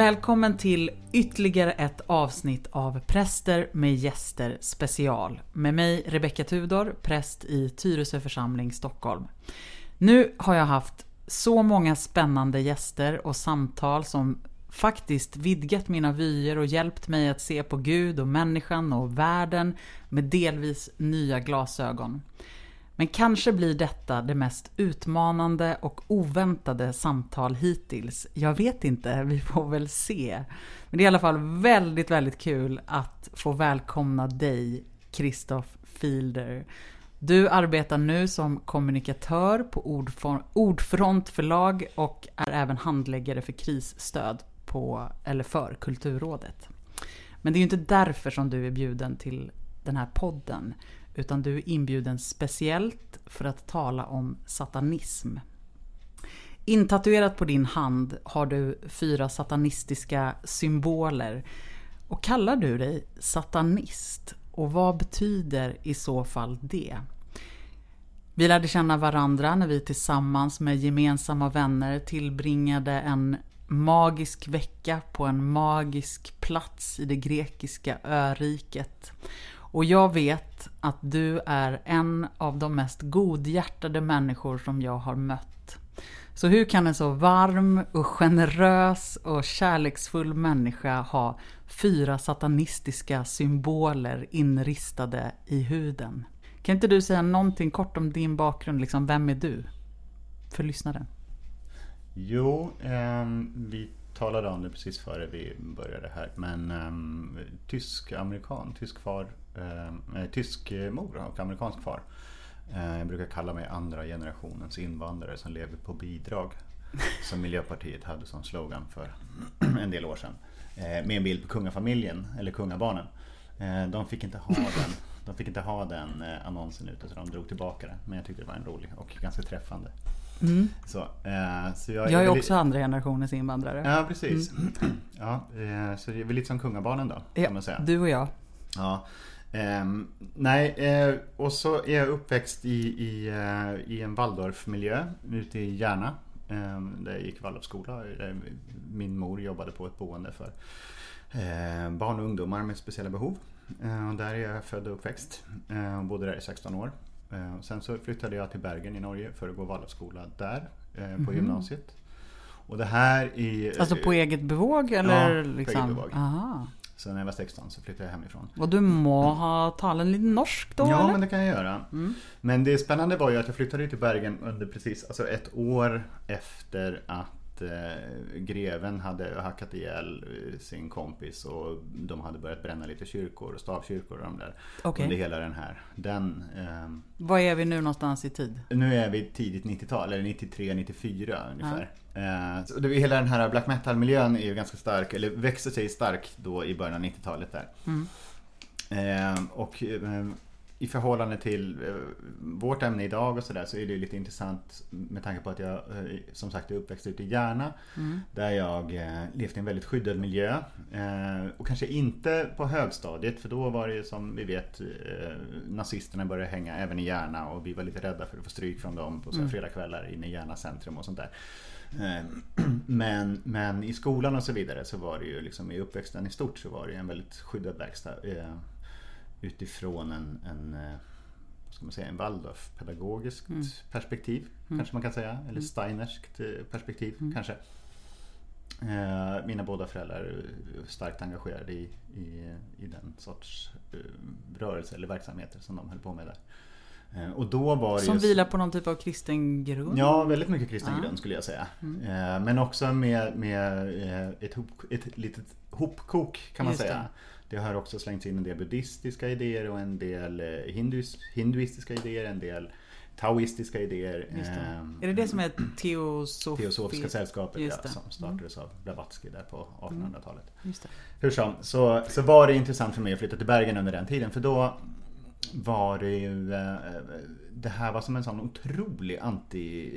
Välkommen till ytterligare ett avsnitt av Präster med gäster special. Med mig Rebecka Tudor, präst i Tyresö församling Stockholm. Nu har jag haft så många spännande gäster och samtal som faktiskt vidgat mina vyer och hjälpt mig att se på Gud och människan och världen med delvis nya glasögon. Men kanske blir detta det mest utmanande och oväntade samtal hittills. Jag vet inte, vi får väl se. Men det är i alla fall väldigt, väldigt kul att få välkomna dig, Kristoff Fielder. Du arbetar nu som kommunikatör på Ordfront förlag och är även handläggare för krisstöd på, eller för Kulturrådet. Men det är ju inte därför som du är bjuden till den här podden. Utan du är inbjuden speciellt för att tala om satanism. Intatuerat på din hand har du fyra satanistiska symboler. Och kallar du dig satanist? Och vad betyder i så fall det? Vi lärde känna varandra när vi tillsammans med gemensamma vänner tillbringade en magisk vecka på en magisk plats i det grekiska öriket. Och jag vet att du är en av de mest godhjärtade människor som jag har mött. Så hur kan en så varm och generös och kärleksfull människa ha fyra satanistiska symboler inristade i huden? Kan inte du säga någonting kort om din bakgrund? Liksom, vem är du? För lyssnaren. Jo, eh, vi talade om det precis före vi började här. Men eh, tysk-amerikan, tysk far, eh, tysk mor och amerikansk far. Eh, jag brukar kalla mig andra generationens invandrare som lever på bidrag. Som Miljöpartiet hade som slogan för en del år sedan. Eh, med en bild på kungafamiljen, eller kungabarnen. Eh, de fick inte ha den de fick inte ha den annonsen ute så de drog tillbaka det. Men jag tyckte det var en rolig och ganska träffande. Mm. Så, eh, så jag, jag är också andra generationens invandrare. Ja, precis. Mm. Ja, eh, så det är lite som kungabarnen då, ja, kan man säga. Du och jag. Ja. Eh, nej, eh, och så är jag uppväxt i, i, eh, i en Waldorfmiljö ute i Järna. Ehm, där jag gick Waldorfskola. Min mor jobbade på ett boende för eh, barn och ungdomar med speciella behov. Och där är jag född och uppväxt. Och bodde där i 16 år. Eh, sen så flyttade jag till Bergen i Norge för att gå Waldorfskola där eh, på mm. gymnasiet. Och det här i... Alltså på eget bevåg eller? Ja, liksom? på eget bevåg. Aha. Så när jag var 16 så flyttade jag hemifrån. Och du må ha talat lite norsk då? Ja, eller? men det kan jag göra. Mm. Men det spännande var ju att jag flyttade till Bergen under precis alltså ett år efter att eh, greven hade hackat ihjäl eh, sin kompis och de hade börjat bränna lite kyrkor och stavkyrkor och de där. Okay. Under hela den här. Den, eh, Var är vi nu någonstans i tid? Nu är vi tidigt 90-tal, eller 93, 94 ungefär. Ja. Eh, så det, hela den här black metal-miljön är ju ganska stark, eller växer sig stark då i början av 90-talet där. Mm. Eh, och eh, i förhållande till eh, vårt ämne idag och sådär så är det lite intressant med tanke på att jag eh, som sagt är uppväxt ute i Järna. Mm. Där jag eh, levt i en väldigt skyddad miljö. Och kanske inte på högstadiet för då var det som vi vet nazisterna började hänga även i Järna och vi var lite rädda för att få stryk från dem på mm. fredagskvällar inne i Järna centrum och sånt där. Men, men i skolan och så vidare så var det ju liksom i uppväxten i stort så var det en väldigt skyddad verkstad utifrån en, en eh, ska man säga, en Waldorf-pedagogiskt mm. perspektiv. Mm. Kanske man kan säga. Eller mm. Steinerskt eh, perspektiv mm. kanske. Eh, mina båda föräldrar är starkt engagerade i, i, i den sorts rörelse eller verksamheter som de höll på med där. Och då var som just, vilar på någon typ av kristen grund? Ja, väldigt mycket kristen ah. grund skulle jag säga. Mm. Men också med, med ett, hop, ett litet hopkok kan man just säga. Det. Det har också slängts in en del buddhistiska idéer och en del eh, hindus, hinduistiska idéer, en del taoistiska idéer. Det. Är det det som är teosofi... Teosofiska sällskapet ja, som startades mm. av Blavatsky där på 1800-talet. Mm. Hur som, så, så var det intressant för mig att flytta till Bergen under den tiden för då var det ju eh, Det här var som en sån otrolig anti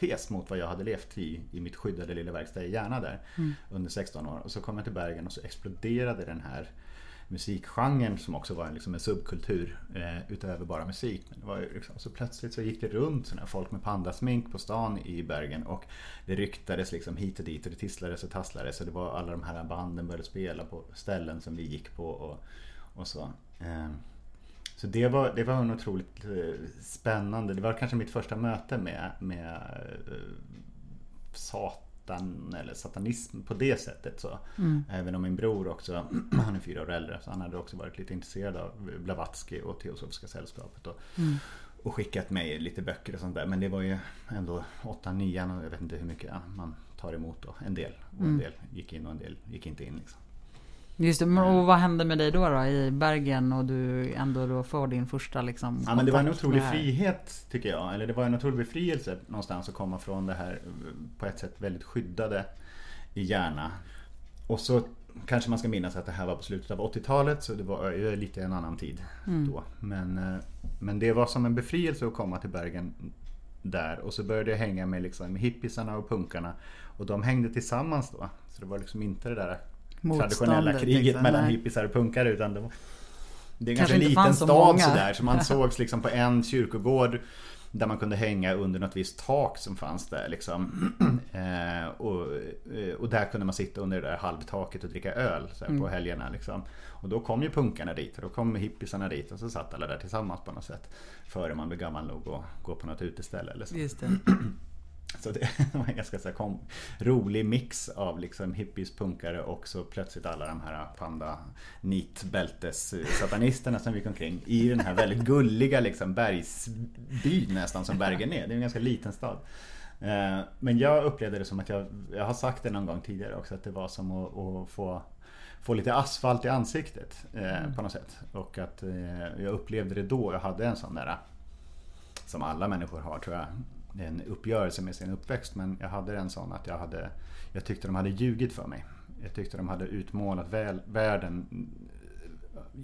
tes mot vad jag hade levt i, i mitt skyddade lilla verkstad i Järna där mm. under 16 år. Och så kom jag till Bergen och så exploderade den här musikgenren som också var liksom en subkultur eh, utöver bara musik. Men det var liksom, så plötsligt så gick det runt såna folk med pandasmink på stan i Bergen och det ryktades liksom hit och dit och det tisslades och tasslades och det var alla de här banden började spela på ställen som vi gick på och, och så. Eh, så det var, det var en otroligt eh, spännande, det var kanske mitt första möte med, med eh, satan eller satanism på det sättet. Så. Mm. Även om min bror också, han är fyra år äldre, så han hade också varit lite intresserad av Blavatsky och Teosofiska sällskapet. Och, mm. och skickat mig lite böcker och sånt där. Men det var ju ändå 8 9 och jag vet inte hur mycket man tar emot då. En del. Och en mm. del gick in och en del gick inte in. Liksom. Just det, och vad hände med dig då, då i Bergen och du ändå då får din första liksom Ja men det var en otrolig frihet tycker jag. Eller det var en otrolig befrielse någonstans att komma från det här på ett sätt väldigt skyddade i Järna. Och så kanske man ska minnas att det här var på slutet av 80-talet så det var lite en annan tid mm. då. Men, eh, men det var som en befrielse att komma till Bergen där och så började jag hänga med liksom hippisarna och punkarna och de hängde tillsammans då. Så det var liksom inte det där traditionella kriget liksom, mellan nej. hippisar och punkare utan det, var, det är ganska en liten stad sådär så man sågs liksom på en kyrkogård där man kunde hänga under något visst tak som fanns där liksom. eh, och, eh, och där kunde man sitta under det där halvtaket och dricka öl så mm. på helgerna. Liksom. Och då kom ju punkarna dit och då kom hippisarna dit och så satt alla där tillsammans på något sätt. Före man blev gammal nog att gå på något uteställe eller så. Så det var en ganska så kom, rolig mix av liksom hippies, punkare och så plötsligt alla de här panda nitbältes satanisterna som gick omkring i den här väldigt gulliga liksom bergsbyn nästan som Bergen är. Det är en ganska liten stad. Eh, men jag upplevde det som att jag, jag har sagt det någon gång tidigare också, att det var som att, att få få lite asfalt i ansiktet eh, mm. på något sätt. Och att eh, jag upplevde det då. Jag hade en sån där som alla människor har tror jag en uppgörelse med sin uppväxt men jag hade en sån att jag, hade, jag tyckte de hade ljugit för mig. Jag tyckte de hade utmålat väl, världen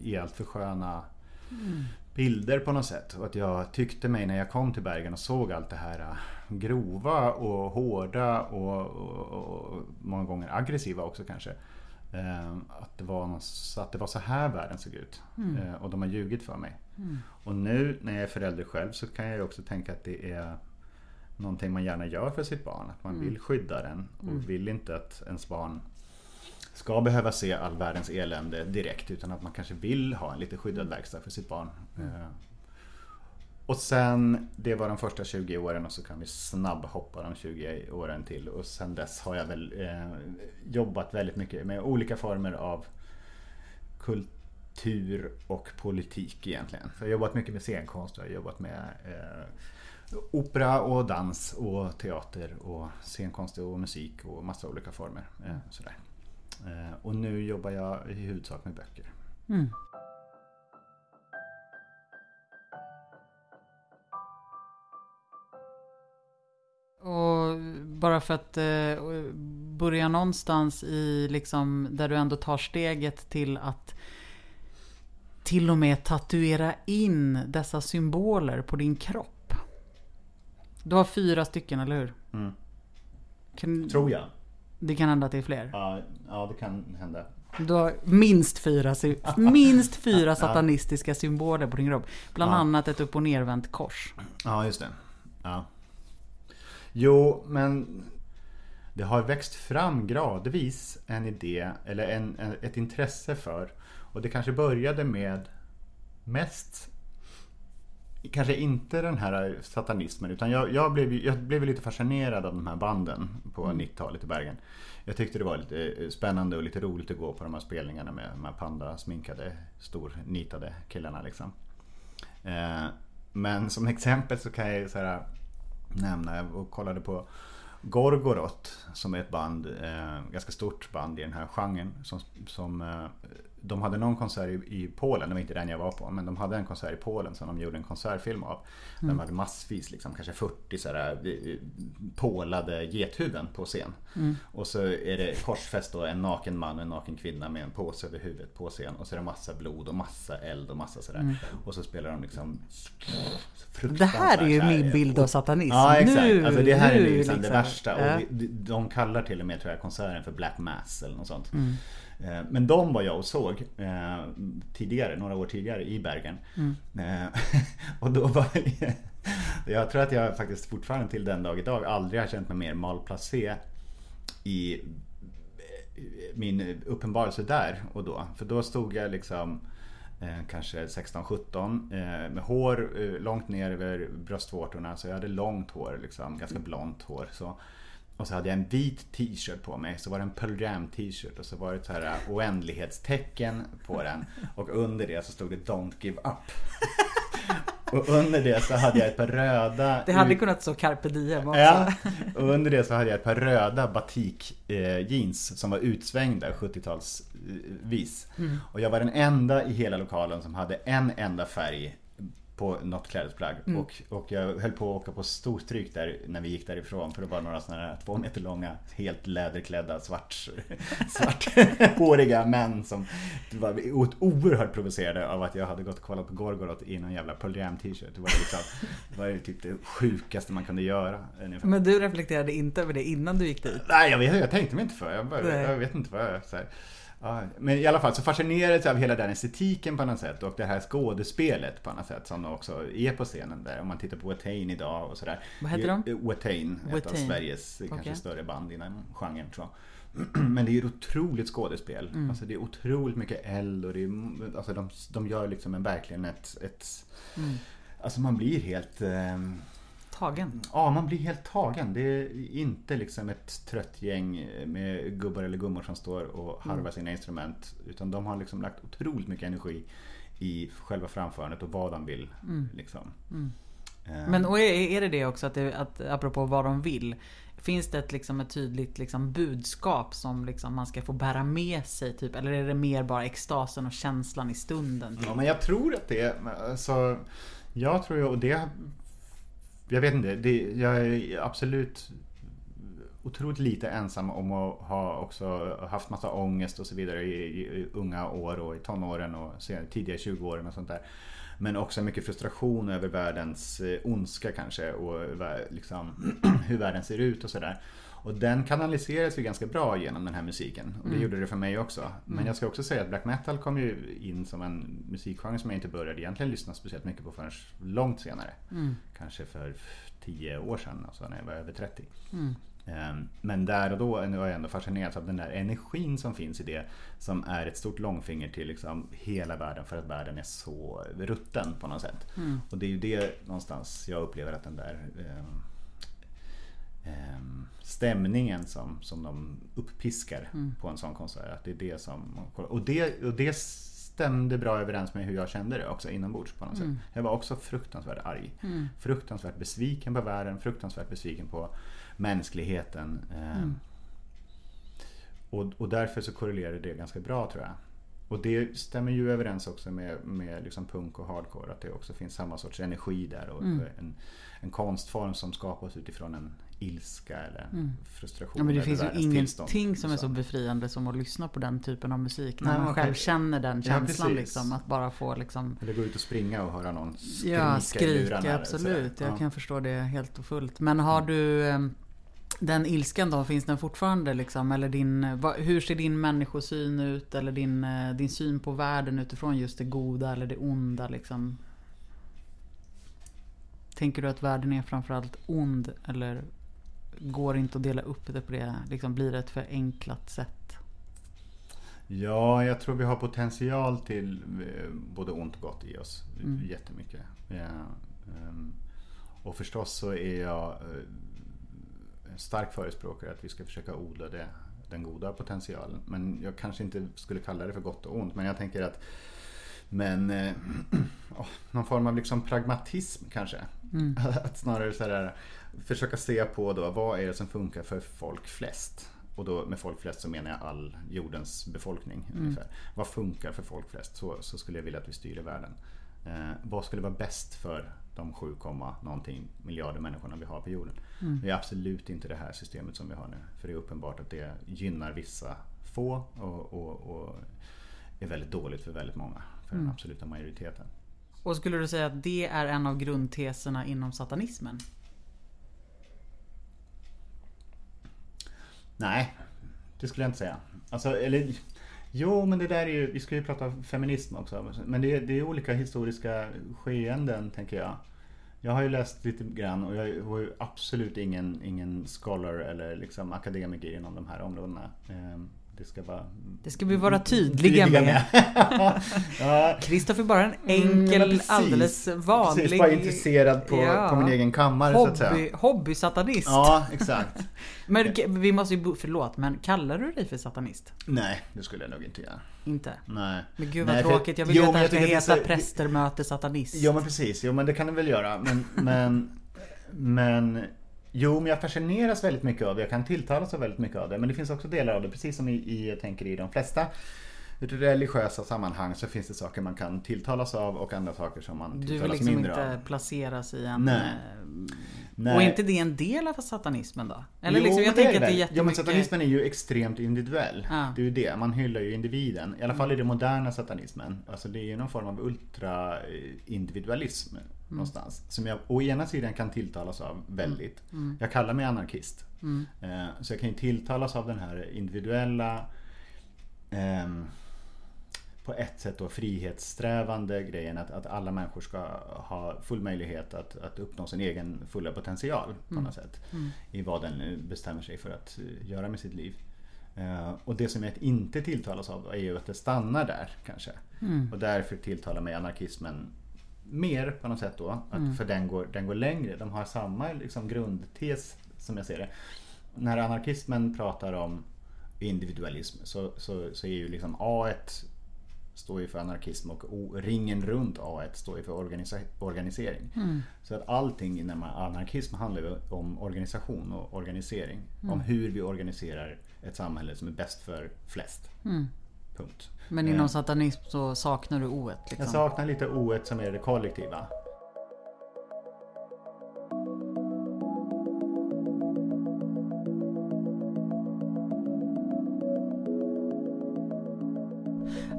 i allt för sköna mm. bilder på något sätt. Och att jag tyckte mig när jag kom till Bergen och såg allt det här äh, grova och hårda och, och, och många gånger aggressiva också kanske. Äh, att det, var att det var så här världen såg ut. Mm. Och de har ljugit för mig. Mm. Och nu när jag är förälder själv så kan jag också tänka att det är någonting man gärna gör för sitt barn. Att man mm. vill skydda den och mm. vill inte att ens barn ska behöva se all världens elände direkt utan att man kanske vill ha en lite skyddad verkstad för sitt barn. Mm. Eh, och sen, det var de första 20 åren och så kan vi snabbhoppa de 20 åren till och sen dess har jag väl eh, jobbat väldigt mycket med olika former av kultur och politik egentligen. Så jag har jobbat mycket med scenkonst och jag har jobbat med eh, opera och dans och teater och scenkonst och musik och massa olika former. Eh, sådär. Eh, och nu jobbar jag i huvudsak med böcker. Mm. Och bara för att eh, börja någonstans i liksom där du ändå tar steget till att till och med tatuera in dessa symboler på din kropp. Du har fyra stycken, eller hur? Mm. Kan, Tror jag. Det kan hända att det är fler? Ja, ja det kan hända. Du har minst fyra, minst fyra satanistiska symboler på din kropp. Bland ja. annat ett upp och nervänt kors. Ja, just det. Ja. Jo, men det har växt fram gradvis en idé eller en, ett intresse för och det kanske började med mest kanske inte den här satanismen utan jag, jag, blev, jag blev lite fascinerad av de här banden på mm. 90-talet i Bergen. Jag tyckte det var lite eh, spännande och lite roligt att gå på de här spelningarna med de här panda-sminkade, stornitade killarna liksom. Eh, men som exempel så kan jag så här, nämna, jag kollade på Gorgorot som är ett band, eh, ganska stort band i den här genren som, som eh, de hade någon konsert i, i Polen, det var inte den jag var på, men de hade en konsert i Polen som de gjorde en konsertfilm av. Mm. De hade massvis, liksom, kanske 40 sådär, eh, pålade gethuvuden på scen. Mm. Och så är det korsfäst och en naken man och en naken kvinna med en påse över huvudet på scen. Och så är det massa blod och massa eld och massa sådär. Mm. Och så spelar de liksom Det här är ju min bild av satanism. Ja exakt, nu, alltså, det här nu, är liksom, liksom det värsta. Och de, de kallar till och med tror jag konserten för Black Mass eller något sånt. Mm. Eh, men de var jag och såg eh, tidigare, några år tidigare i Bergen. Mm. Eh, och då var jag tror att jag faktiskt fortfarande till den dag idag aldrig har känt mig mer malplacé i min uppenbarelse där och då. För då stod jag liksom kanske 16-17 eh, med hår långt ner över bröstvårtorna. Så jag hade långt hår, liksom, ganska blont hår. Så. Och så hade jag en vit t-shirt på mig. Så var det en Pearl Jam t-shirt och så var det ett så här oändlighetstecken på den. Och under det så stod det Don't give up. Och under det så hade jag ett par röda... Det hade kunnat stå carpe diem också. Ja, och under det så hade jag ett par röda batik eh, jeans som var utsvängda 70-talsvis. Mm. Och jag var den enda i hela lokalen som hade en enda färg på något klädesplagg. Mm. Och, och jag höll på att åka på storstryk där när vi gick därifrån. För det var några sådana här två meter långa, helt läderklädda, svart, svarthåriga män som var oerhört provocerade av att jag hade gått och kollat på Gorgoroth i någon jävla Pearl Jam t-shirt. Det var, liksom, det var typ det sjukaste man kunde göra. Ungefär. Men du reflekterade inte över det innan du gick dit? Nej, jag, vet, jag tänkte mig inte för. Jag, bara, jag vet inte vad jag... Så här, Ja, men i alla fall så fascinerades jag av hela den estetiken på något sätt och det här skådespelet på något sätt som också är på scenen där. Om man tittar på Watain idag och sådär. Vad heter de? Watain, ett av Sveriges okay. kanske större band inom genren tror jag. Men det är ju ett otroligt skådespel. Mm. Alltså det är otroligt mycket eld och det är, alltså de, de gör liksom en, verkligen ett, ett mm. Alltså man blir helt eh, Tagen? Ja, man blir helt tagen. Det är inte liksom ett trött gäng med gubbar eller gummor som står och harvar mm. sina instrument. Utan de har liksom lagt otroligt mycket energi i själva framförandet och vad de vill. Mm. Liksom. Mm. Um. Men och är det det också, att, det, att apropå vad de vill. Finns det ett, liksom, ett tydligt liksom, budskap som liksom, man ska få bära med sig? Typ? Eller är det mer bara extasen och känslan i stunden? Typ? Ja, men jag tror att det är... Alltså, jag tror ju, och det jag vet inte, det, jag är absolut otroligt lite ensam om att ha också haft massa ångest och så vidare i, i unga år och i tonåren och tidiga 20-åren och sånt där. Men också mycket frustration över världens eh, ondska kanske och liksom, hur världen ser ut och sådär. Och den kanaliseras ju ganska bra genom den här musiken. Och det mm. gjorde det för mig också. Men mm. jag ska också säga att black metal kom ju in som en musikgenre som jag inte började egentligen lyssna speciellt mycket på förrän långt senare. Mm. Kanske för tio år sedan, alltså när jag var över 30. Mm. Ehm, men där och då var jag ändå fascinerad av den där energin som finns i det. Som är ett stort långfinger till liksom hela världen för att världen är så rutten på något sätt. Mm. Och det är ju det någonstans jag upplever att den där eh, Ehm, stämningen som, som de uppiskar mm. på en sån konsert. Att det är det som, och, det, och det stämde bra överens med hur jag kände det också inombords på något mm. sätt. Jag var också fruktansvärt arg. Mm. Fruktansvärt besviken på världen, fruktansvärt besviken på mänskligheten. Ehm, mm. Och, och därför så korrelerar det ganska bra tror jag. Och det stämmer ju överens också med, med liksom punk och hardcore. Att det också finns samma sorts energi där. Och mm. en, en konstform som skapas utifrån en ilska eller mm. frustration. Ja, men det finns ju ingenting som är så befriande som att lyssna på den typen av musik. När Nej, man själv känner den känslan ja, liksom. Att bara få liksom... Eller gå ut och springa och höra någon skrika Ja, skrika absolut. Jag ja. kan förstå det helt och fullt. Men har mm. du ehm, den ilskan då, finns den fortfarande liksom? Eller din, hur ser din människosyn ut? Eller din, eh, din syn på världen utifrån just det goda eller det onda liksom? Tänker du att världen är framförallt ond? Eller går inte att dela upp det på det? Liksom, blir det ett förenklat sätt? Ja, jag tror vi har potential till eh, både ont och gott i oss. Mm. Jättemycket. Ja, um, och förstås så är jag uh, en stark förespråkare att vi ska försöka odla det, den goda potentialen. Men jag kanske inte skulle kalla det för gott och ont. Men jag tänker att men eh, oh, någon form av liksom pragmatism kanske. Mm. Att snarare så här, försöka se på då, vad är det som funkar för folk flest? Och då med folk flest så menar jag all jordens befolkning. Mm. Ungefär. Vad funkar för folk flest? Så, så skulle jag vilja att vi styr världen. Eh, vad skulle vara bäst för de 7, någonting miljarder människorna vi har på jorden? Mm. Det är absolut inte det här systemet som vi har nu. För det är uppenbart att det gynnar vissa få och, och, och är väldigt dåligt för väldigt många. För mm. den absoluta majoriteten. Och skulle du säga att det är en av grundteserna inom satanismen? Nej, det skulle jag inte säga. Alltså, eller, Jo, men det där är ju, vi ska ju prata feminism också. Men det är, det är olika historiska skeenden, tänker jag. Jag har ju läst lite grann och jag var ju absolut ingen, ingen scholar eller liksom akademiker inom de här områdena. Ehm, det ska, bara, det ska vi vara tydliga, tydliga med. Kristoffer ja. bara en enkel, mm, alldeles vanlig... Precis, bara intresserad på, ja. på min egen kammare Hobby, så att säga. Hobby-satanist. Ja, exakt. men vi måste ju, förlåt, men kallar du dig för satanist? Nej, det skulle jag nog inte göra. Inte? Nej. Men gud vad Nej, tråkigt, jag vill ju att det ska heta. Präster möter satanist. Jo men precis, jo men det kan det väl göra. Men, men, men Jo, men jag fascineras väldigt mycket av det. Jag kan tilltalas av väldigt mycket av det. Men det finns också delar av det, precis som i, i jag tänker i de flesta religiösa sammanhang så finns det saker man kan tilltalas av och andra saker som man tilltalas mindre av. Du vill liksom inte av. placeras i en... Nej. Eh, Nej. Och är inte det en del av satanismen då? Eller jo, liksom, jag tänker det att det är jättemycket... Jo men satanismen är ju extremt individuell. Ja. Det är ju det, man hyllar ju individen. I alla fall i den moderna satanismen. Alltså det är ju någon form av ultra-individualism mm. Någonstans. Som jag å ena sidan kan tilltalas av väldigt. Mm. mm. Jag kallar mig anarkist. Mm. Eh, så jag kan ju tilltalas av den här individuella um, på ett sätt då frihetssträvande grejen att, att alla människor ska ha full möjlighet att, att uppnå sin egen fulla potential på mm. något sätt. Mm. I vad den nu bestämmer sig för att eh, göra med sitt liv. Uh, och det som jag inte tilltalas av då är ju att det stannar där kanske. Mm. Och därför tilltalar mig anarkismen mer på något sätt då. Att, mm. För den går, den går längre. De har samma liksom, grundtes som jag ser det. När anarkismen pratar om individualism så, så, så är ju liksom A1 står ju för anarkism och o, ringen runt A1 står ju för organisa organisering. Mm. Så att allting inom anarkism handlar ju om organisation och organisering. Mm. Om hur vi organiserar ett samhälle som är bäst för flest. Punkt. Men inom eh. satanism så saknar du O1? Liksom. Jag saknar lite O1 som är det kollektiva.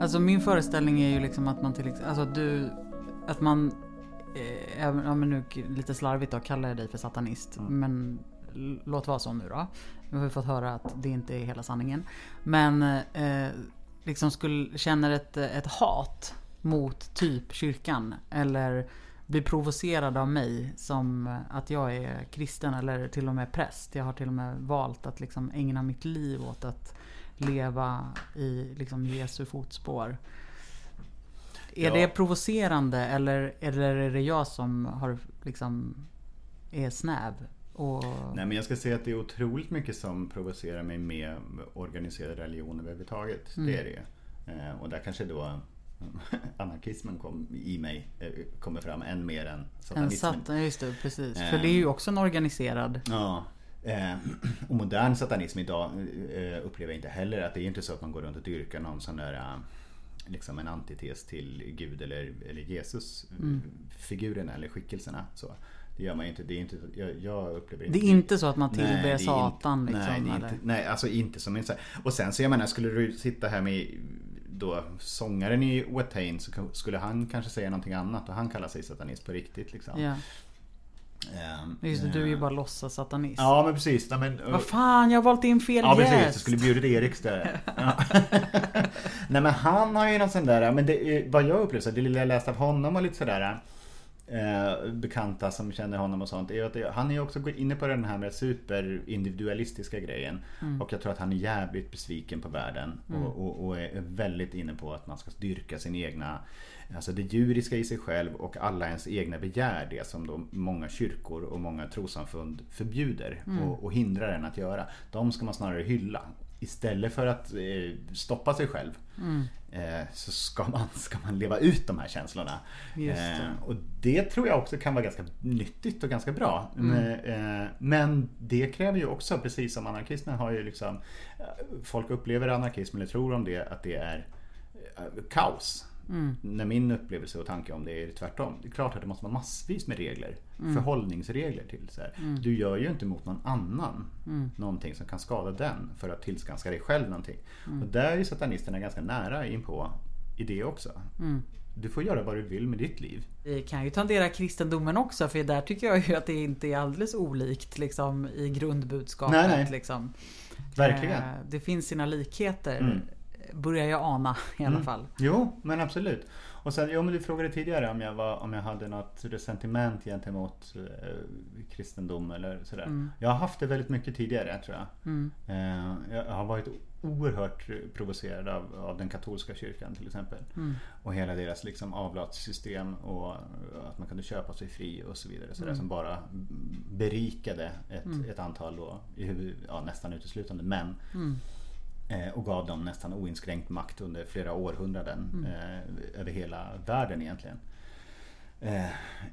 Alltså min föreställning är ju liksom att man till exempel, alltså du, att man, eh, ja men nu lite slarvigt då kallar jag dig för satanist. Mm. Men låt vara så nu då. Nu har vi fått höra att det inte är hela sanningen. Men eh, liksom skulle, känner ett, ett hat mot typ kyrkan. Eller blir provocerad av mig som att jag är kristen eller till och med präst. Jag har till och med valt att liksom ägna mitt liv åt att leva i liksom Jesu fotspår. Är ja. det provocerande eller, eller är det jag som har liksom är snäv? Och... Nej men jag ska säga att det är otroligt mycket som provocerar mig med organiserad religion överhuvudtaget. Mm. Det är det eh, Och där kanske då anarkismen kom, i mig eh, kommer fram än mer än satanismen. En satan, just det, precis. För det är ju ehm. också en organiserad. Ja, Eh, och modern satanism idag eh, upplever jag inte heller att det är inte så att man går runt och dyrkar någon sån där eh, liksom en antites till Gud eller, eller Jesus mm. figurerna eller skickelserna. Så. Det gör man inte. Det är inte jag, jag upplever inte. Det är inte så att man tillber Satan inte, liksom? Nej, inte, nej, alltså inte som en Och sen så jag menar, skulle du sitta här med då sångaren i Watain så skulle han kanske säga någonting annat och han kallar sig satanist på riktigt liksom. Ja. Um, Just det, du är ju bara låtsas satanist. Ja men precis. Ja, men, Vad fan, jag har valt in fel Ja precis, jag skulle bjudit Erik istället. Ja. Nej men han har ju någon sån där, men det, vad jag upplevde, det lilla jag läste av honom och lite sådär eh, bekanta som känner honom och sånt. Är att det, han är också inne på den här med superindividualistiska grejen. Mm. Och jag tror att han är jävligt besviken på världen. Mm. Och, och, och, är väldigt inne på att man ska styrka sin egna Alltså det djuriska i sig själv och alla ens egna begär det som då många kyrkor och många trosamfund förbjuder mm. och, och hindrar en att göra. De ska man snarare hylla. Istället för att eh, stoppa sig själv mm. eh, så ska man, ska man leva ut de här känslorna. Eh, och det tror jag också kan vara ganska nyttigt och ganska bra. Mm. Men, det kräver ju också, precis som anarkismen har ju liksom Folk upplever anarkism eller tror om det att det är kaos. Mm. När min upplevelse och tanke om det är tvärtom. Det är klart att det måste vara massvis med regler. Mm. Förhållningsregler till så mm. Du gör ju inte mot någon annan mm. någonting som kan skada den för att tillskanska dig själv någonting. Mm. Och där är satanisterna ganska nära in på i det också. Mm. Du får göra vad du vill med ditt liv. Vi kan ju tendera kristendomen också för där tycker jag ju att det inte är alldeles olikt liksom, i grundbudskapet. Nej, nej. Liksom. Verkligen. Eh, det finns sina likheter. Mm. börjar jag ana i alla Mm. fall. Jo, men absolut. Och sen, jo men du frågade tidigare om jag, var, om jag hade något resentiment gentemot eh, kristendom eller sådär. Mm. Jag har haft det väldigt mycket tidigare tror jag. Mm. Eh, jag har varit oerhört provocerad av, av den katolska kyrkan till exempel. Mm. Och hela deras liksom avlatssystem och att man kunde köpa sig fri och så vidare. Sådär, Mm. Som bara berikade ett, Mm. ett antal då, i ja, nästan uteslutande män. Eh, och gav dem nästan oinskränkt makt under flera århundraden Mm. eh, över hela världen egentligen. Eh,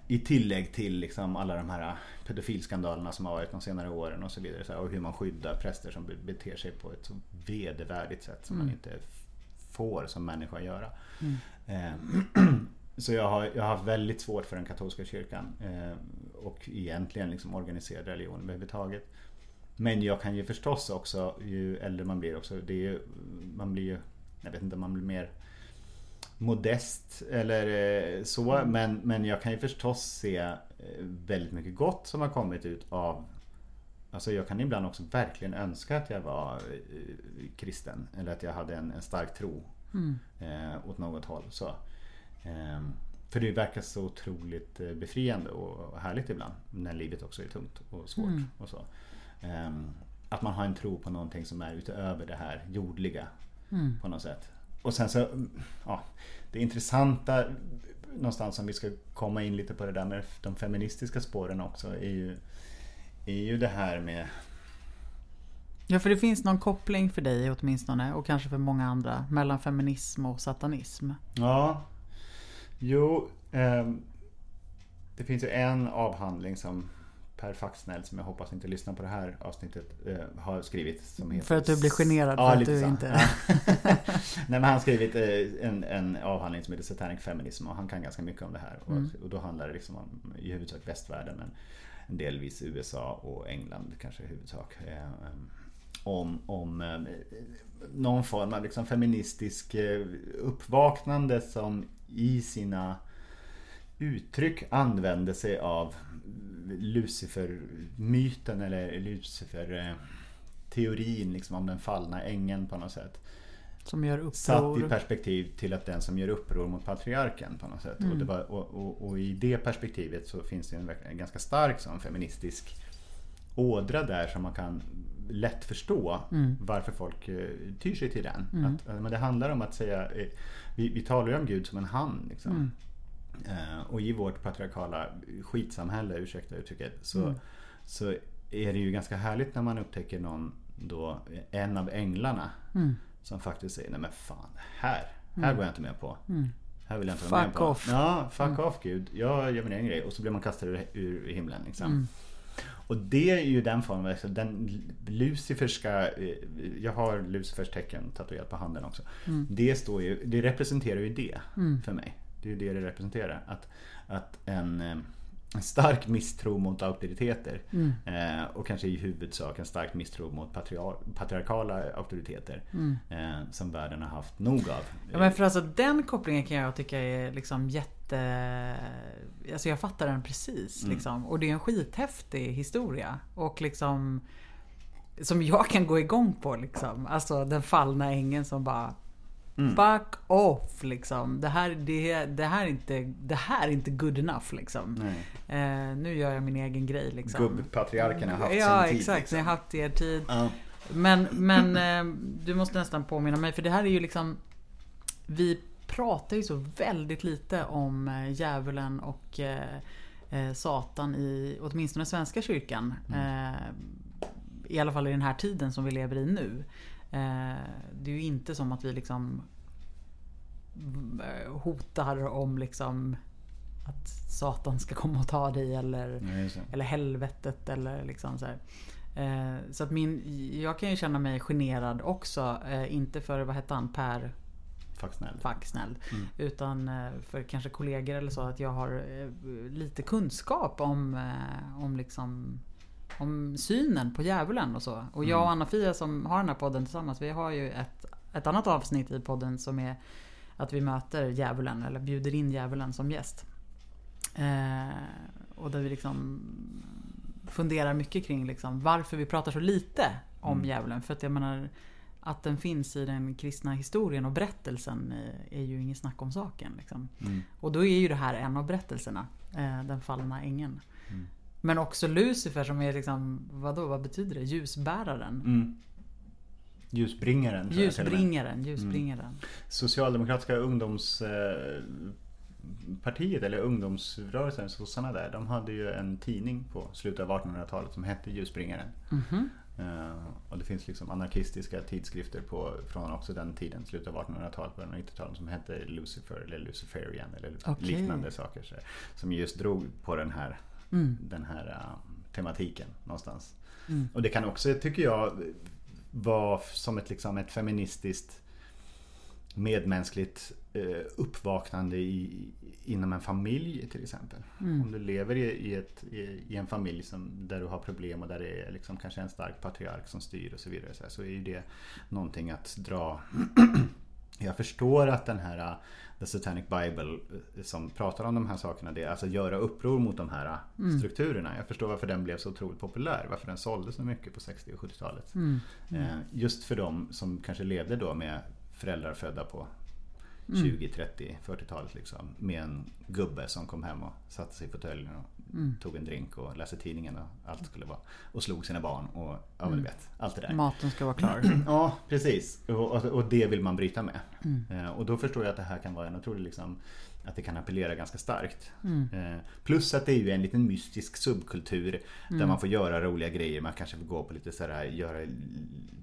I tillägg till liksom alla de här pedofilskandalerna som har varit de senare åren och så vidare. Så här, och hur man skyddar präster som be- beter sig på ett så vedervärdigt sätt som man Mm. inte f- får som människa göra. Mm. Eh, så jag har, jag har haft väldigt svårt för den katolska kyrkan. Eh, och egentligen liksom organiserad religion överhuvudtaget. Men jag kan ju förstås också, ju äldre man blir också, det är ju, man blir ju, jag vet inte, man blir mer modest eller eh, så. Mm. Men, men jag kan ju förstås se eh, väldigt mycket gott som har kommit ut av Alltså jag kan ibland också verkligen önska att jag var eh, kristen. Eller att jag hade en, en stark tro Mm. eh, åt något håll. Så. Ehm, för det verkar så otroligt eh, befriande och härligt ibland. När livet också är tungt och svårt. Mm. Och så. Ehm, att man har en tro på någonting som är utöver det här jordliga Mm. på något sätt. Och sen så, ja, det intressanta någonstans om vi ska komma in lite på det där med de feministiska spåren också är ju, är ju det här med Ja, för det finns någon koppling för dig åtminstone och kanske för många andra mellan feminism och satanism. Ja. Jo. ehm, det finns ju en avhandling som Per Faxnell, som jag hoppas inte lyssnar på det här avsnittet, eh, har skrivit. Som heter... För att du blir generad Ja, för att du så. inte... Nej men han har skrivit eh, en, en avhandling som heter Satanic Feminism och han kan ganska mycket om det här. Mm. Och, och då handlar det liksom om i huvudsak västvärlden men delvis USA och England kanske i huvudsak. Eh, em, om om eh, någon form av liksom feministisk eh, uppvaknande som i sina uttryck använde sig av Lucifer-myten eller Lucifer-teorin liksom om den fallna ängeln på något sätt. Som gör Satt i uppror. perspektiv till att den som gör uppror mot patriarken på något sätt. Mm. Och, var, och, och, och i det perspektivet så finns det en, ganska stark sån feministisk ådra där som man kan lätt förstå Mm. varför folk eh, tyr sig till den. Mm. Att, men det handlar om att säga, eh, vi, vi talar ju om Gud som en han. Liksom. Eh, och i vårt patriarkala skitsamhälle, ursäkta uttrycket, så, Mm. så är det ju ganska härligt när man upptäcker någon då, en av änglarna Mm. som faktiskt säger, nej men fan, här, här Mm. går jag inte med på. Mm. Här vill jag inte vara Fuck med på. off. Ja, fuck Mm. off Gud. Jag gör min egen grej. Och så blir man kastad ur, ur himlen. Liksom. Mm. Och det är ju den formen, alltså den luciferska, eh, jag har Lucifers tecken tatuerat på handen också. Det, står ju, det representerar ju det för mig. Det är ju det det representerar. Att, att en, eh, en stark misstro mot auktoriteter Mm. eh, och kanske i huvudsak en stark misstro mot patriar patriarkala auktoriteter Mm. eh, som världen har haft nog av. Ja, men för alltså den kopplingen kan jag tycka är liksom jätte... Alltså jag fattar den precis. Mm. Liksom. Och det är en skithäftig historia. Och liksom... Som jag kan gå igång på liksom. Alltså den fallna ängeln som bara... Mm. Fuck off liksom. Det här, det, det, här är inte, det här är inte good enough liksom. Nej. Eh, nu gör jag min egen grej liksom. Gubbpatriarkerna har haft Ja sin tid. exakt, liksom. ni har haft er tid. Ja. Men, men eh, du måste nästan påminna mig för det här är ju liksom Vi pratar ju så väldigt lite om eh, djävulen och eh, eh, Satan i åtminstone Svenska kyrkan. Eh, I alla fall i den här tiden som vi lever i nu. Eh, det är ju inte som att vi liksom eh, hotar om liksom att Satan ska komma och ta dig eller det. eller helvetet eller liksom så här. Eh, så att min, jag kan ju känna mig generad också. Inte för, vad hette han, Per snäll. Faxnell. Mm. Utan för kanske kollegor eller så att jag har lite kunskap om, om liksom om synen på djävulen och så. Och jag och Mm. Anna-Fia som har den här podden tillsammans, vi har ju ett, ett annat avsnitt i podden som är att vi möter djävulen eller bjuder in djävulen som gäst. Eh, och där vi liksom funderar mycket kring liksom varför vi pratar så lite om Mm. djävulen. För att jag menar, att den finns i den kristna historien och berättelsen eh, är ju inget snack om saken. Liksom. Mm. Och då är ju det här en av berättelserna. eh, Den fallna ängeln. Men också Lucifer som är liksom, vadå, vad betyder det? Ljusbäraren. Mm. Ljusbringaren. Ljusbringaren, ljusbringaren. Socialdemokratiska ungdomspartiet eller ungdomsrörelsen, sossarna där, de hade ju en tidning på slutet av 1800-talet som hette Ljusbringaren. Mhm. Eh, och det finns liksom anarkistiska tidskrifter på, från också den tiden, slutet av 1800-talet, början av 90-talet, som hette Lucifer eller Luciferian eller Okej. liknande saker. Så, som just drog på den här, Mm. den här eh, tematiken någonstans. Mm. Och det kan också, tycker jag, vara som ett, liksom, ett feministiskt medmänskligt eh, uppvaknande i, inom en familj till exempel. Mm. Om du lever i, i, ett, i, i en familj som, där du har problem och där det är liksom kanske en stark patriark som styr och så vidare. Så, här, så är ju det någonting att dra Jag förstår att den här uh, The Satanic Bible uh, som pratar om de här sakerna, det är alltså göra uppror mot de här uh, strukturerna. Jag förstår varför den blev så otroligt populär, varför den sålde så mycket på 60 och 70-talet. Mm. Eh, Just för de som kanske levde då med föräldrar födda på Mm. 20, 30, 40-talet liksom. Med en gubbe som kom hem och satte sig i fåtöljen och Mm. tog en drink och läste tidningen och allt skulle vara. Och slog sina barn och ja du vet, allt det där. Maten ska vara klar. Ja, precis. Och, och, och det vill man bryta med. Mm. Eh, och då förstår jag att det här kan vara en otrolig liksom, att det kan appellera ganska starkt. Mm. Eh, plus att det är ju en liten mystisk subkultur Mm. där man får göra roliga grejer. Man kanske får gå på lite sådär, göra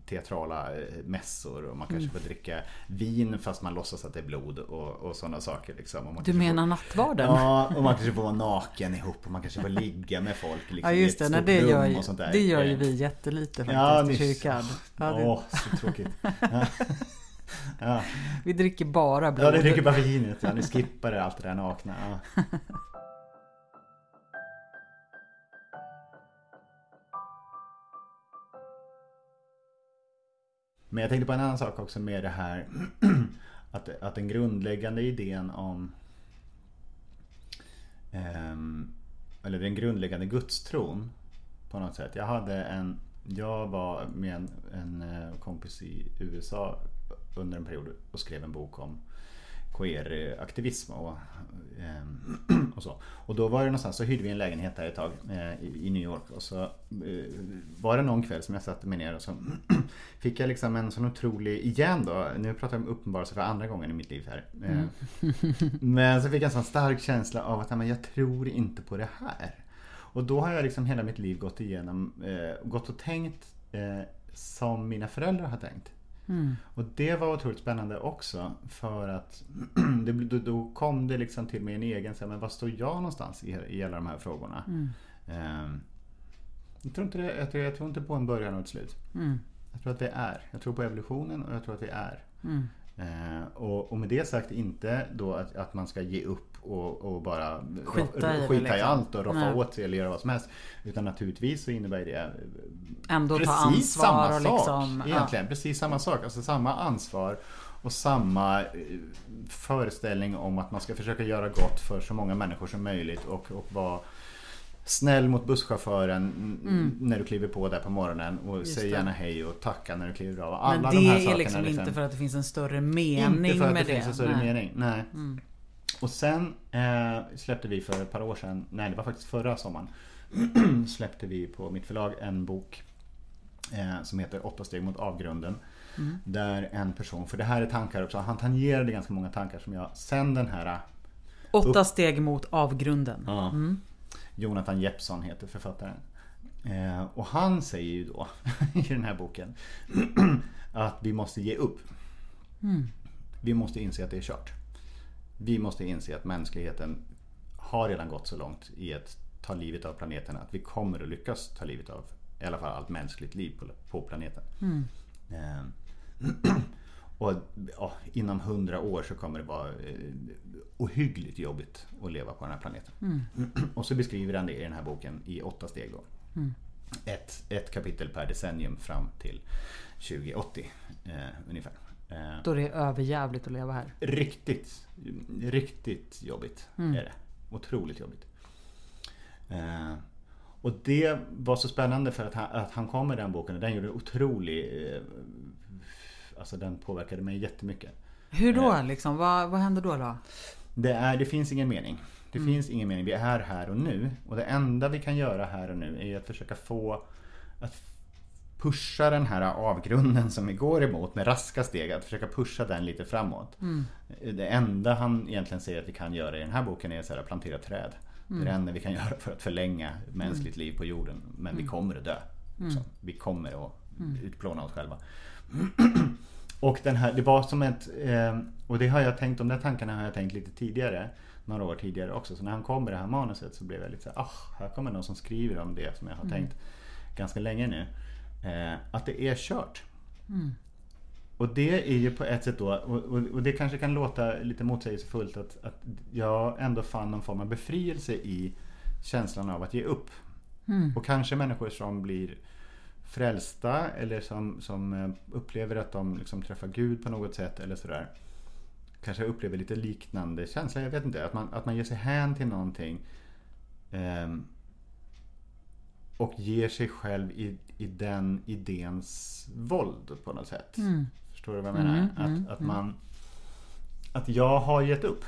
teatrala eh, mässor och man kanske Mm. får dricka vin fast man låtsas att det är blod och, och sådana saker. Liksom. Du menar får, nattvarden? Ja, och man kanske får vara naken ihop och man kanske får ligga med folk liksom, Ja i just ett det, nej, stort det, rum gör ju, och sånt där. det gör ju Eh, vi jättelite faktiskt Ja, i kyrkan. Ja, det, Åh, så tråkigt. Ja. Vi dricker bara blod. Ja, ni dricker bara vinet. Ja, ni skippar allt det där nakna. Ja. Men jag tänkte på en annan sak också med det här att, att den grundläggande idén om ehm, eller den grundläggande gudstron på något sätt. Jag hade en jag var med en, en eh, kompis i USA under en period och skrev en bok om queer-aktivism och, ehm, och så. Och då var det någonstans, så hyrde vi en lägenhet där ett tag eh, i New York och så eh, var det någon kväll som jag satte mig ner och så fick jag liksom en sån otrolig, igen då, nu pratar jag om uppenbarelse för andra gången i mitt liv här. Eh, Men så fick jag en sån stark känsla av att "Nej, men jag tror inte på det här. Och då har jag liksom hela mitt liv gått igenom, gått och tänkt som mina föräldrar har tänkt. Mm. Och det var otroligt spännande också för att det, då, kom det liksom till mig en egen, så här, men var står jag någonstans i, i alla de här frågorna? Mm. Ehm, jag, tror inte det, jag, tror, jag tror inte på en början och ett slut. Mm. Jag tror att vi är. Jag tror på evolutionen och jag tror att vi är. Eh, och, och med det sagt inte då att, att man ska ge upp och, och bara Skita i det, skita i liksom. allt och roffa Nej. åt sig eller göra vad som helst. Utan naturligtvis så innebär det Ändå ta precis samma sak. liksom... Ja. Egentligen precis samma sak. Alltså samma ansvar och samma eh, föreställning om att man ska försöka göra gott för så många människor som möjligt och, och vara snäll mot busschauffören Mm. när du kliver på där på morgonen och Just säg det. gärna hej och tacka när du kliver av. Alla Men de här det är sakerna liksom inte för att det finns en större mening inte för att med det, det. finns en större Nej. mening. Nej. Mm. Och sen eh, släppte vi för ett par år sedan, nej det var faktiskt förra sommaren, släppte vi på mitt förlag en bok eh, som heter Åtta steg mot avgrunden. Mm. Där en person, för det här är tankar också, han tangerade ganska många tankar som jag sen den här Åtta steg mot avgrunden. Ja. Mm. Jonathan Jeppsson heter författaren. Eh, och han säger ju då i den här boken att vi måste ge upp. Mm. Vi måste inse att det är kört. Vi måste inse att mänskligheten har redan gått så långt i att ta livet av planeten att vi kommer att lyckas ta livet av i alla fall allt mänskligt liv på, på planeten. Mm. Eh, och ja, inom hundra år så kommer det vara eh, ohyggligt jobbigt att leva på den här planeten. Mm. Och så beskriver han det i den här boken i åtta steg då. Mm. Ett, ett kapitel per decennium fram till 2080 eh, ungefär. Eh, Då det är överjävligt att leva här. riktigt, riktigt jobbigt Mm. är det. Otroligt jobbigt. Eh, och det var så spännande för att han, att han kom med den boken och den gjorde otrolig eh, alltså den påverkade mig jättemycket. Hur då Eh. liksom? Vad, vad händer då? då? Det, är, det finns ingen mening. Det Mm. finns ingen mening. Vi är här och nu. Och det enda vi kan göra här och nu är att försöka få att pusha den här avgrunden som vi går emot med raska steg. Att försöka pusha den lite framåt. Mm. Det enda han egentligen säger att vi kan göra i den här boken är så här, plantera träd. Det är det enda vi kan göra för att förlänga mänskligt liv på jorden. Men vi kommer att dö. Så vi kommer att utplåna oss själva. Och den här, det var som ett, eh, och det har jag tänkt, de där tankarna har jag tänkt lite tidigare. Några år tidigare också. Så när han kom med det här manuset så blev jag lite så här, ah, här kommer någon som skriver om det som jag har tänkt ganska länge nu. Eh, att det är kört. Och det är ju på ett sätt då, och, och, och det kanske kan låta lite motsägelsefullt att, att jag ändå fann någon form av befrielse i känslan av att ge upp. Och kanske människor som blir frälsta eller som, som eh, upplever att de liksom träffar Gud på något sätt eller sådär. Kanske upplever lite liknande känsla, jag vet inte. Att man, att man ger sig hän till någonting. ehm, och ger sig själv i, i den idéns våld på något sätt. Förstår du vad jag menar? att, att man... Att jag har gett upp.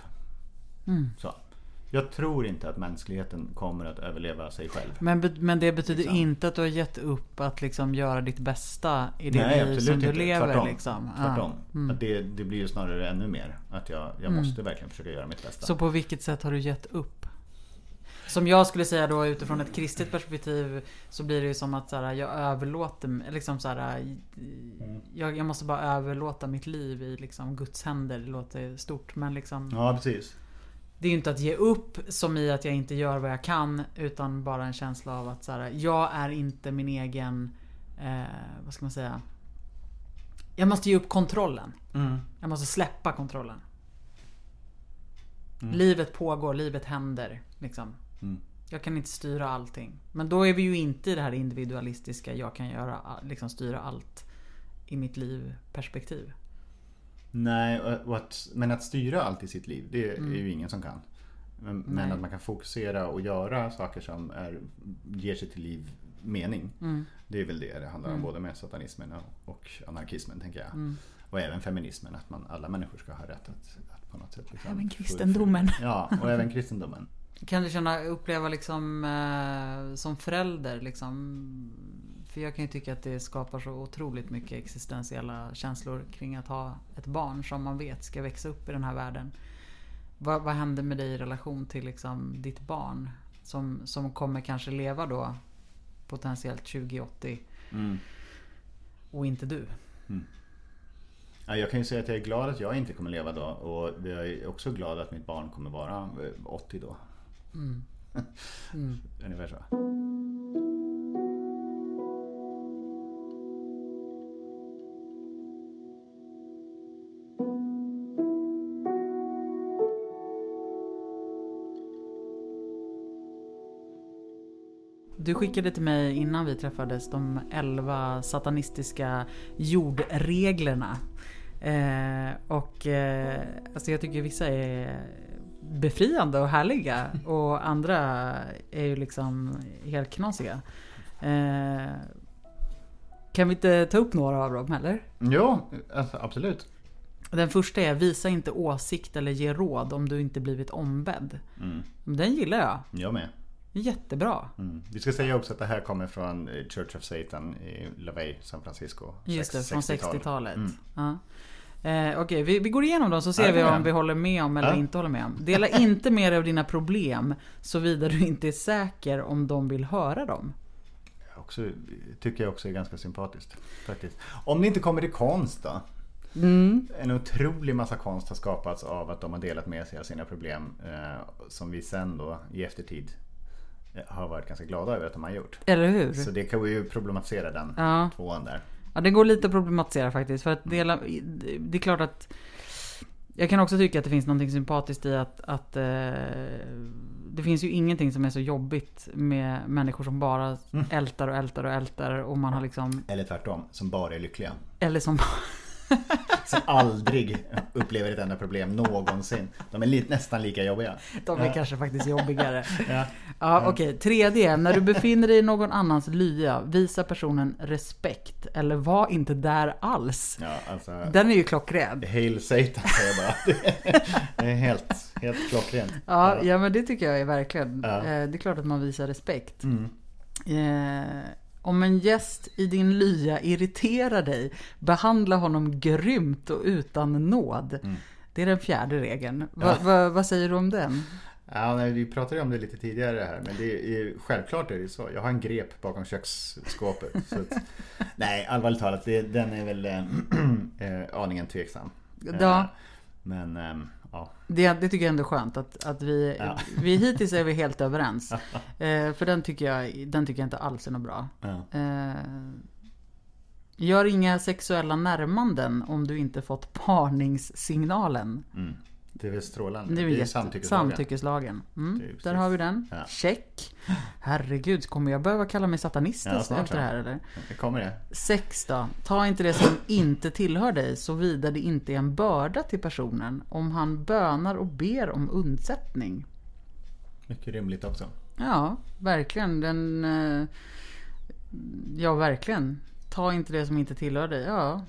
Så. Jag tror inte att mänskligheten kommer att överleva sig själv. Men, men det betyder Liksom. inte att du har gett upp att liksom göra ditt bästa i det Nej, liv som du inte. lever. Tvärtom. Liksom. Tvärtom. Att det, det blir ju snarare ännu mer. Att jag, jag måste verkligen försöka göra mitt bästa. Så på vilket sätt har du gett upp? Som jag skulle säga då utifrån ett kristet perspektiv så blir det ju som att så här, jag överlåter, liksom så här, jag, jag måste bara överlåta mitt liv i liksom Guds händer. Det låter stort men liksom Ja, precis. Det är ju inte att ge upp som i att jag inte gör vad jag kan utan bara en känsla av att så här, jag är inte min egen, eh, vad ska man säga? Jag måste ge upp kontrollen. Mm. Jag måste släppa kontrollen. Livet pågår, livet händer. Liksom. Mm. Jag kan inte styra allting. Men då är vi ju inte i det här individualistiska, jag kan göra, liksom styra allt i mitt liv perspektiv. Nej, att, men att styra allt i sitt liv, det är ju ingen som kan. Men, men att man kan fokusera och göra saker som är, ger sig till liv mening. Det är väl det det handlar om både med satanismen och, och anarkismen tänker jag. Och även feminismen, att man, alla människor ska ha rätt att, att på något sätt liksom Även kristendomen. Ja, och även kristendomen. Kan du känna, uppleva liksom eh, som förälder liksom För jag kan ju tycka att det skapar så otroligt mycket existentiella känslor kring att ha ett barn som man vet ska växa upp i den här världen. Vad, vad händer med dig i relation till liksom ditt barn? Som, som kommer kanske leva då potentiellt 2080 Mm. och inte du. Ja, jag kan ju säga att jag är glad att jag inte kommer leva då och jag är också glad att mitt barn kommer vara eh, 80 då. Ungefär så. Du skickade till mig innan vi träffades de 11 satanistiska jordreglerna. Eh, och eh, alltså jag tycker vissa är befriande och härliga och andra är ju liksom helt knasiga. Eh, kan vi inte ta upp några av dem eller? Ja, alltså, absolut. Den första är visa inte åsikt eller ge råd om du inte blivit ombedd. Mm. Den gillar jag. Jag med. Jättebra. Mm. Vi ska säga också att det här kommer från eh, Church of Satan i Lavey, San Francisco. Just det, från 60-tal. 60-talet. Mm. Ja. Eh, Okej, vi, vi går igenom dem så ser Ja, vi om vi håller med om eller Ja. inte håller med om. Dela inte med dig av dina problem såvida du inte är säker om de vill höra dem. Också, tycker jag också är ganska sympatiskt. Faktiskt. Om det inte kommer till konst då? Mm. En otrolig massa konst har skapats av att de har delat med sig av sina problem. Eh, som vi sen då i eftertid har varit ganska glada över att de har gjort. Eller hur? Så det kan vi ju problematisera den Ja. tvåan där. ja, det går lite att problematisera faktiskt. För att dela, det är klart att jag kan också tycka att det finns något sympatiskt i att, att eh, det finns ju ingenting som är så jobbigt med människor som bara Mm. ältar och ältar och ältar och man har liksom Eller tvärtom, som bara är lyckliga. Eller som som aldrig upplever ett enda problem någonsin. De är li- nästan lika jobbiga. De är kanske faktiskt jobbigare. Ja. Ja, okej. Tredje. När du befinner dig i någon annans lya, visa personen respekt. Eller var inte där alls. Ja, alltså, Den är ju klockren. Hail Satan säger jag bara. Det är helt, helt klockrent. Ja, ja, men det tycker jag är verkligen. Ja. Eh, Det är klart att man visar respekt. Mm. Om en gäst i din lya irriterar dig, behandla honom grymt och utan nåd. Mm. Det är den fjärde regeln. Ja. va, vad säger du om den? Ja, nej, vi pratade ju om det lite tidigare här, men det är, självklart är det så. Jag har en grep bakom köksskåpet. Att, nej, allvarligt talat, det, den är väl äh, aningen tveksam. Ja. Eh, Men, ehm, ja. Det, det tycker jag ändå är skönt att, att vi, Ja. vi hittills är vi helt överens. Eh, för den tycker, jag, den tycker jag inte alls är något bra. ja. Eh, gör inga sexuella närmanden om du inte fått parningssignalen. Mm. Det är väl strålande. Det är, det är samtyckeslagen. samtyckeslagen. Mm, är där har vi den. Ja. Check. Herregud, kommer jag behöva kalla mig satanist Ja, snart efter det här eller? Det kommer det. Sex då. Ta inte det som inte tillhör dig såvida det inte är en börda till personen. Om han bönar och ber om undsättning. Mycket rimligt också. Ja, verkligen. Den... eh, Ja, verkligen. Ta inte det som inte tillhör dig. Ja.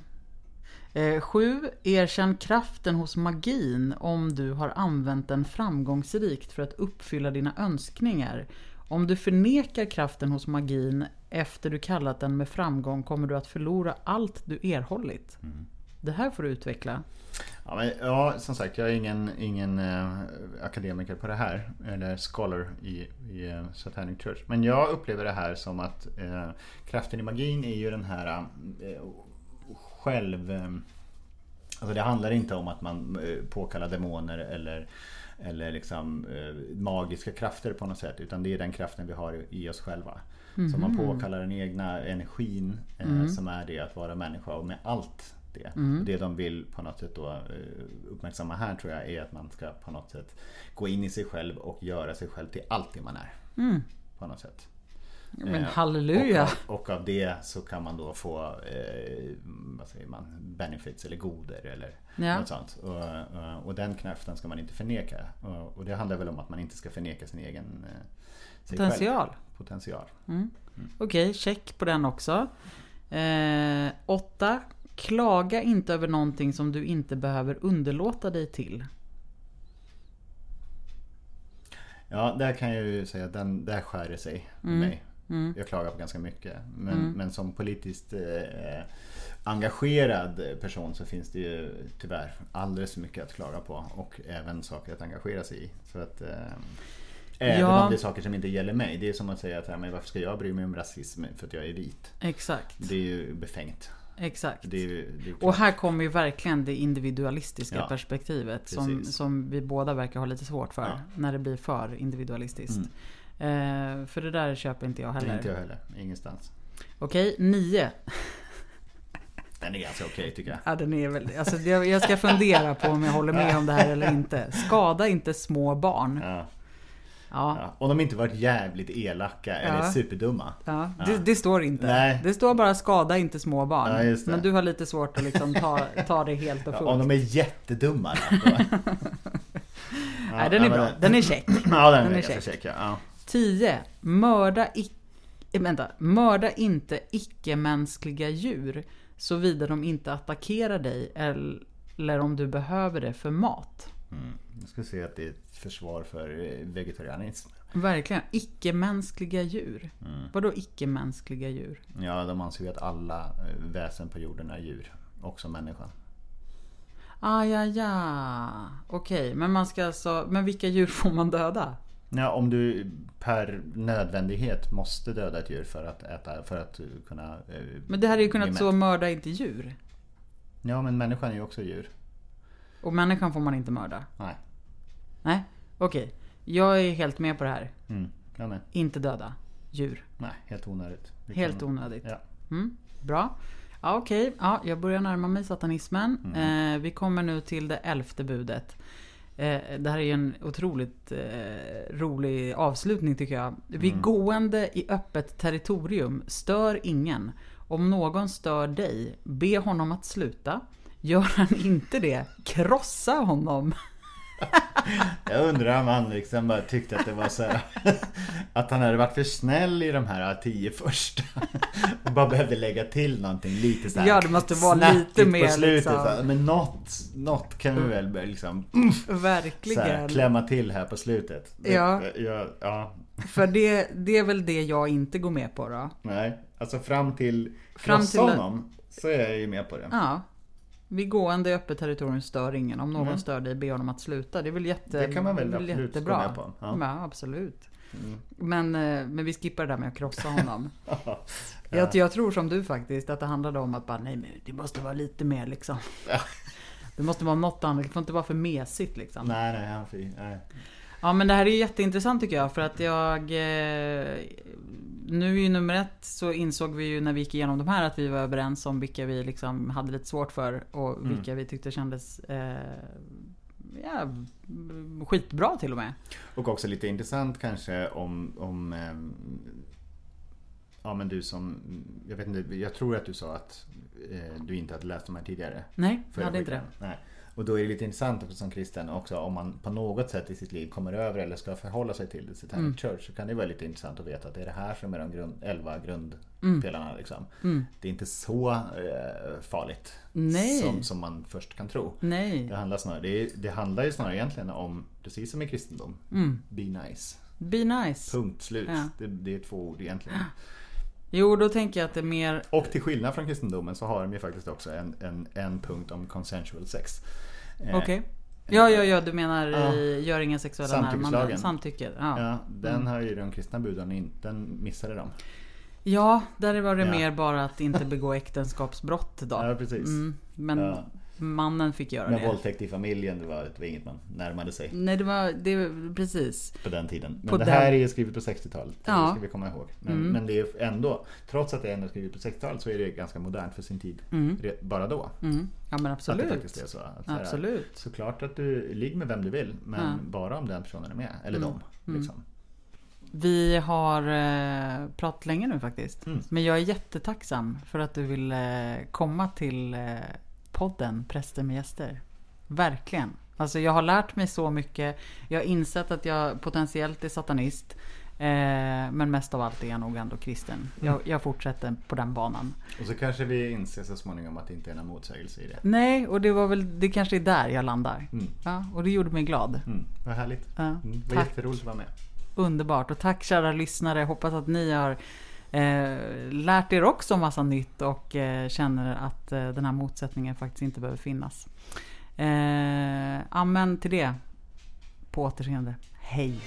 Eh, sju. Erkänn kraften hos magin om du har använt den framgångsrikt för att uppfylla dina önskningar. Om du förnekar kraften hos magin efter du kallat den med framgång kommer du att förlora allt du erhållit. Det här får du utveckla. Ja, men, ja, som sagt, jag är ingen, ingen eh, akademiker på det här. Eller scholar i, i eh, Satanic Church. Men jag upplever det här som att eh, kraften i magin är ju den här eh, själv... Eh, alltså det handlar inte om att man eh, påkallar demoner eller eller liksom eh, magiska krafter på något sätt. Utan det är den kraften vi har i, oss själva. Så man påkallar den egna energin eh, som är det att vara människa och med allt det. Och det de vill på något sätt då uppmärksamma här tror jag är att man ska på något sätt gå in i sig själv och göra sig själv till allt det man är. På något sätt. Men Eh, halleluja! Och av, och av det så kan man då få eh, vad säger man, benefits eller goder eller Ja. något sånt. Och, och, och den kraften ska man inte förneka. Och, och det handlar väl om att man inte ska förneka sin egen eh, sig Potential. Själv. Potential. Okej, check på den också. Eh, åtta. Klaga inte över någonting som du inte behöver underlåta dig till. Ja, där kan jag ju säga att den, där skär det sig för Mm. mig. Jag klagar på ganska mycket. Men, men som politiskt eh, engagerad person så finns det ju tyvärr alldeles för mycket att klaga på. Och även saker att engagera sig i. Så att, eh, även Ja. om det är saker som inte gäller mig. Det är som att säga att men varför ska jag bry mig om rasism för att jag är vit? Exakt. Det är ju befängt. Exakt. Det är det är Och här kommer ju verkligen det individualistiska Ja, perspektivet som, som vi båda verkar ha lite svårt för. Ja. När det blir för individualistiskt. Eh, för det där köper inte jag heller. inte jag heller. Ingenstans. Okej, nio. Den är ganska okej tycker jag. Ja, den är väl, alltså, jag, jag ska fundera på om jag håller med om det här eller inte. Skada inte små barn. Ja. Ja, Ja. Om de inte varit jävligt elaka eller Ja. superdumma. ja. Det, det står inte. Nej. Det står bara skada inte små barn. Men du har lite svårt att liksom ta, ta det helt och fullt. om de är jättedumma då. Nej, den är bra. Den är check. Ja, den, Den är är check. check. Ja. Ja. 10. Mörda, ic- eh, vänta. Mörda inte icke-mänskliga djur såvida de inte attackerar dig eller om du behöver det för mat. Mm. Jag skulle säga att det är ett försvar för eh, vegetarianism. Verkligen. Icke-mänskliga djur. Mm. Vadå icke-mänskliga djur? Ja, de anser ju att alla eh, väsen på jorden är djur. Också människan. Ah, ja, ja. Okej, men man ska alltså... Men vilka djur får man döda? Ja, om du per nödvändighet måste döda ett djur för att äta, för att kunna... eh, Men det hade ju kunnat så mörda inte djur. Ja, men människan är ju också djur. Och människan får man inte mörda. Nej. Nej, okej. Jag är helt med på det här. Mm. Jag med. Inte döda djur. Nej, helt onödigt. Vi Helt kan- onödigt. Ja. Mm, bra. Ja, Okej, ja, jag börjar närma mig satanismen. Mm. Eh, vi kommer nu till det elfte budet. Eh, det här är ju en otroligt eh, rolig avslutning tycker jag. Vid Mm. gående i öppet territorium, stör ingen. Om någon stör dig, be honom att sluta. Gör han inte det, krossa honom. Jag undrar om han liksom bara tyckte att det var så här, Att han hade varit för snäll i de här tio första. Och bara behövde lägga till någonting lite så här Ja, det måste vara lite på mer, slutet. liksom. här, Men något, något kan vi väl börja liksom så Verkligen. här, klämma till här på slutet. Ja. ja. Ja. För det, det är väl det jag inte går med på då. Nej, alltså fram till Fram till- honom så är jag ju med på det. Ja. Vid gående i öppet territorium stör ingen. Om någon Mm. stör dig, be honom att sluta. Det är väl, jätte, Det kan man väl absolut jättebra. gå med på. Ja. Ja, absolut. Mm. Men, eh, men vi skippar det där med att krossa honom. Ja. jag, jag tror som du faktiskt, att det handlade om att bara, nej men det måste vara lite mer liksom. Det måste vara något annat, det får inte vara för mesigt liksom. Nej, nej, han nej. Ja men det här är jätteintressant tycker jag för att jag eh, Nu i nummer ett så insåg vi ju när vi gick igenom de här att vi var överens om vilka vi liksom hade lite svårt för och Mm. vilka vi tyckte kändes eh, ja, skitbra till och med. Och också lite intressant kanske om, om ehm, Ja men du som, jag vet inte, jag tror att du sa att eh, du inte hade läst de här tidigare. Nej, jag hade inte det. Nej. Och då är det lite intressant också som kristen också om man på något sätt i sitt liv kommer över eller ska förhålla sig till The Satanic Mm. Church så kan det vara lite intressant att veta att det är det här som är de grund, elva grundpelarna. Liksom. Mm. Det är inte så eh, farligt som, som man först kan tro. Nej. Det handlar, snarare, det, är, det handlar ju snarare egentligen om, precis som i kristendom, Mm. be nice. Be nice. Punkt slut. Ja. Det, det är två ord egentligen. Jo, då tänker jag att det är mer Och till skillnad från kristendomen så har de ju faktiskt också en, en, en punkt om consensual sex. Eh, Okej. Ja, ja, ja, du menar Ja. i gör inga sexuella närmanden. Samtycke. Ja. Ja, den har ju de kristna buden inte, den missade de. ja, där var det Ja. mer bara att inte begå äktenskapsbrott då. Ja, precis. Mm, men. Mannen fick göra Men det. våldtäkt i familjen, det var, det var inget man närmade sig Nej, det var, det precis. på den tiden. Men På det den- här är ju skrivet på 60-talet, Ja. det ska vi komma ihåg. Men, Mm. men det är ändå, trots att det är skrivet på 60-talet så är det ganska modernt för sin tid. Mm. Bara då. Mm. Ja, men Att det absolut. faktiskt är så. Att så här, Absolut. Såklart att du ligger med vem du vill, men Ja. bara om den personen är med. Eller Mm. dem. Mm. Liksom. Vi har eh, pratat länge nu faktiskt. Mm. Men jag är jättetacksam för att du ville komma till eh, podden Präster med gäster. Verkligen. Alltså jag har lärt mig så mycket. Jag har insett att jag potentiellt är satanist. Eh, men mest av allt är jag nog ändå kristen. Mm. Jag, jag fortsätter på den banan. Och så kanske vi inser så småningom att det inte är någon motsägelse i det. Nej, och det var väl, det kanske är där jag landar. Mm. Ja, och det gjorde mig glad. Mm. Vad härligt. Ja, Mm. Det var tack. jätteroligt att vara med. Underbart och tack kära lyssnare. Hoppas att ni har Eh, lärt er också massa nytt och eh, känner att eh, den här motsättningen faktiskt inte behöver finnas. Eh, amen till det. På återseende. Hej!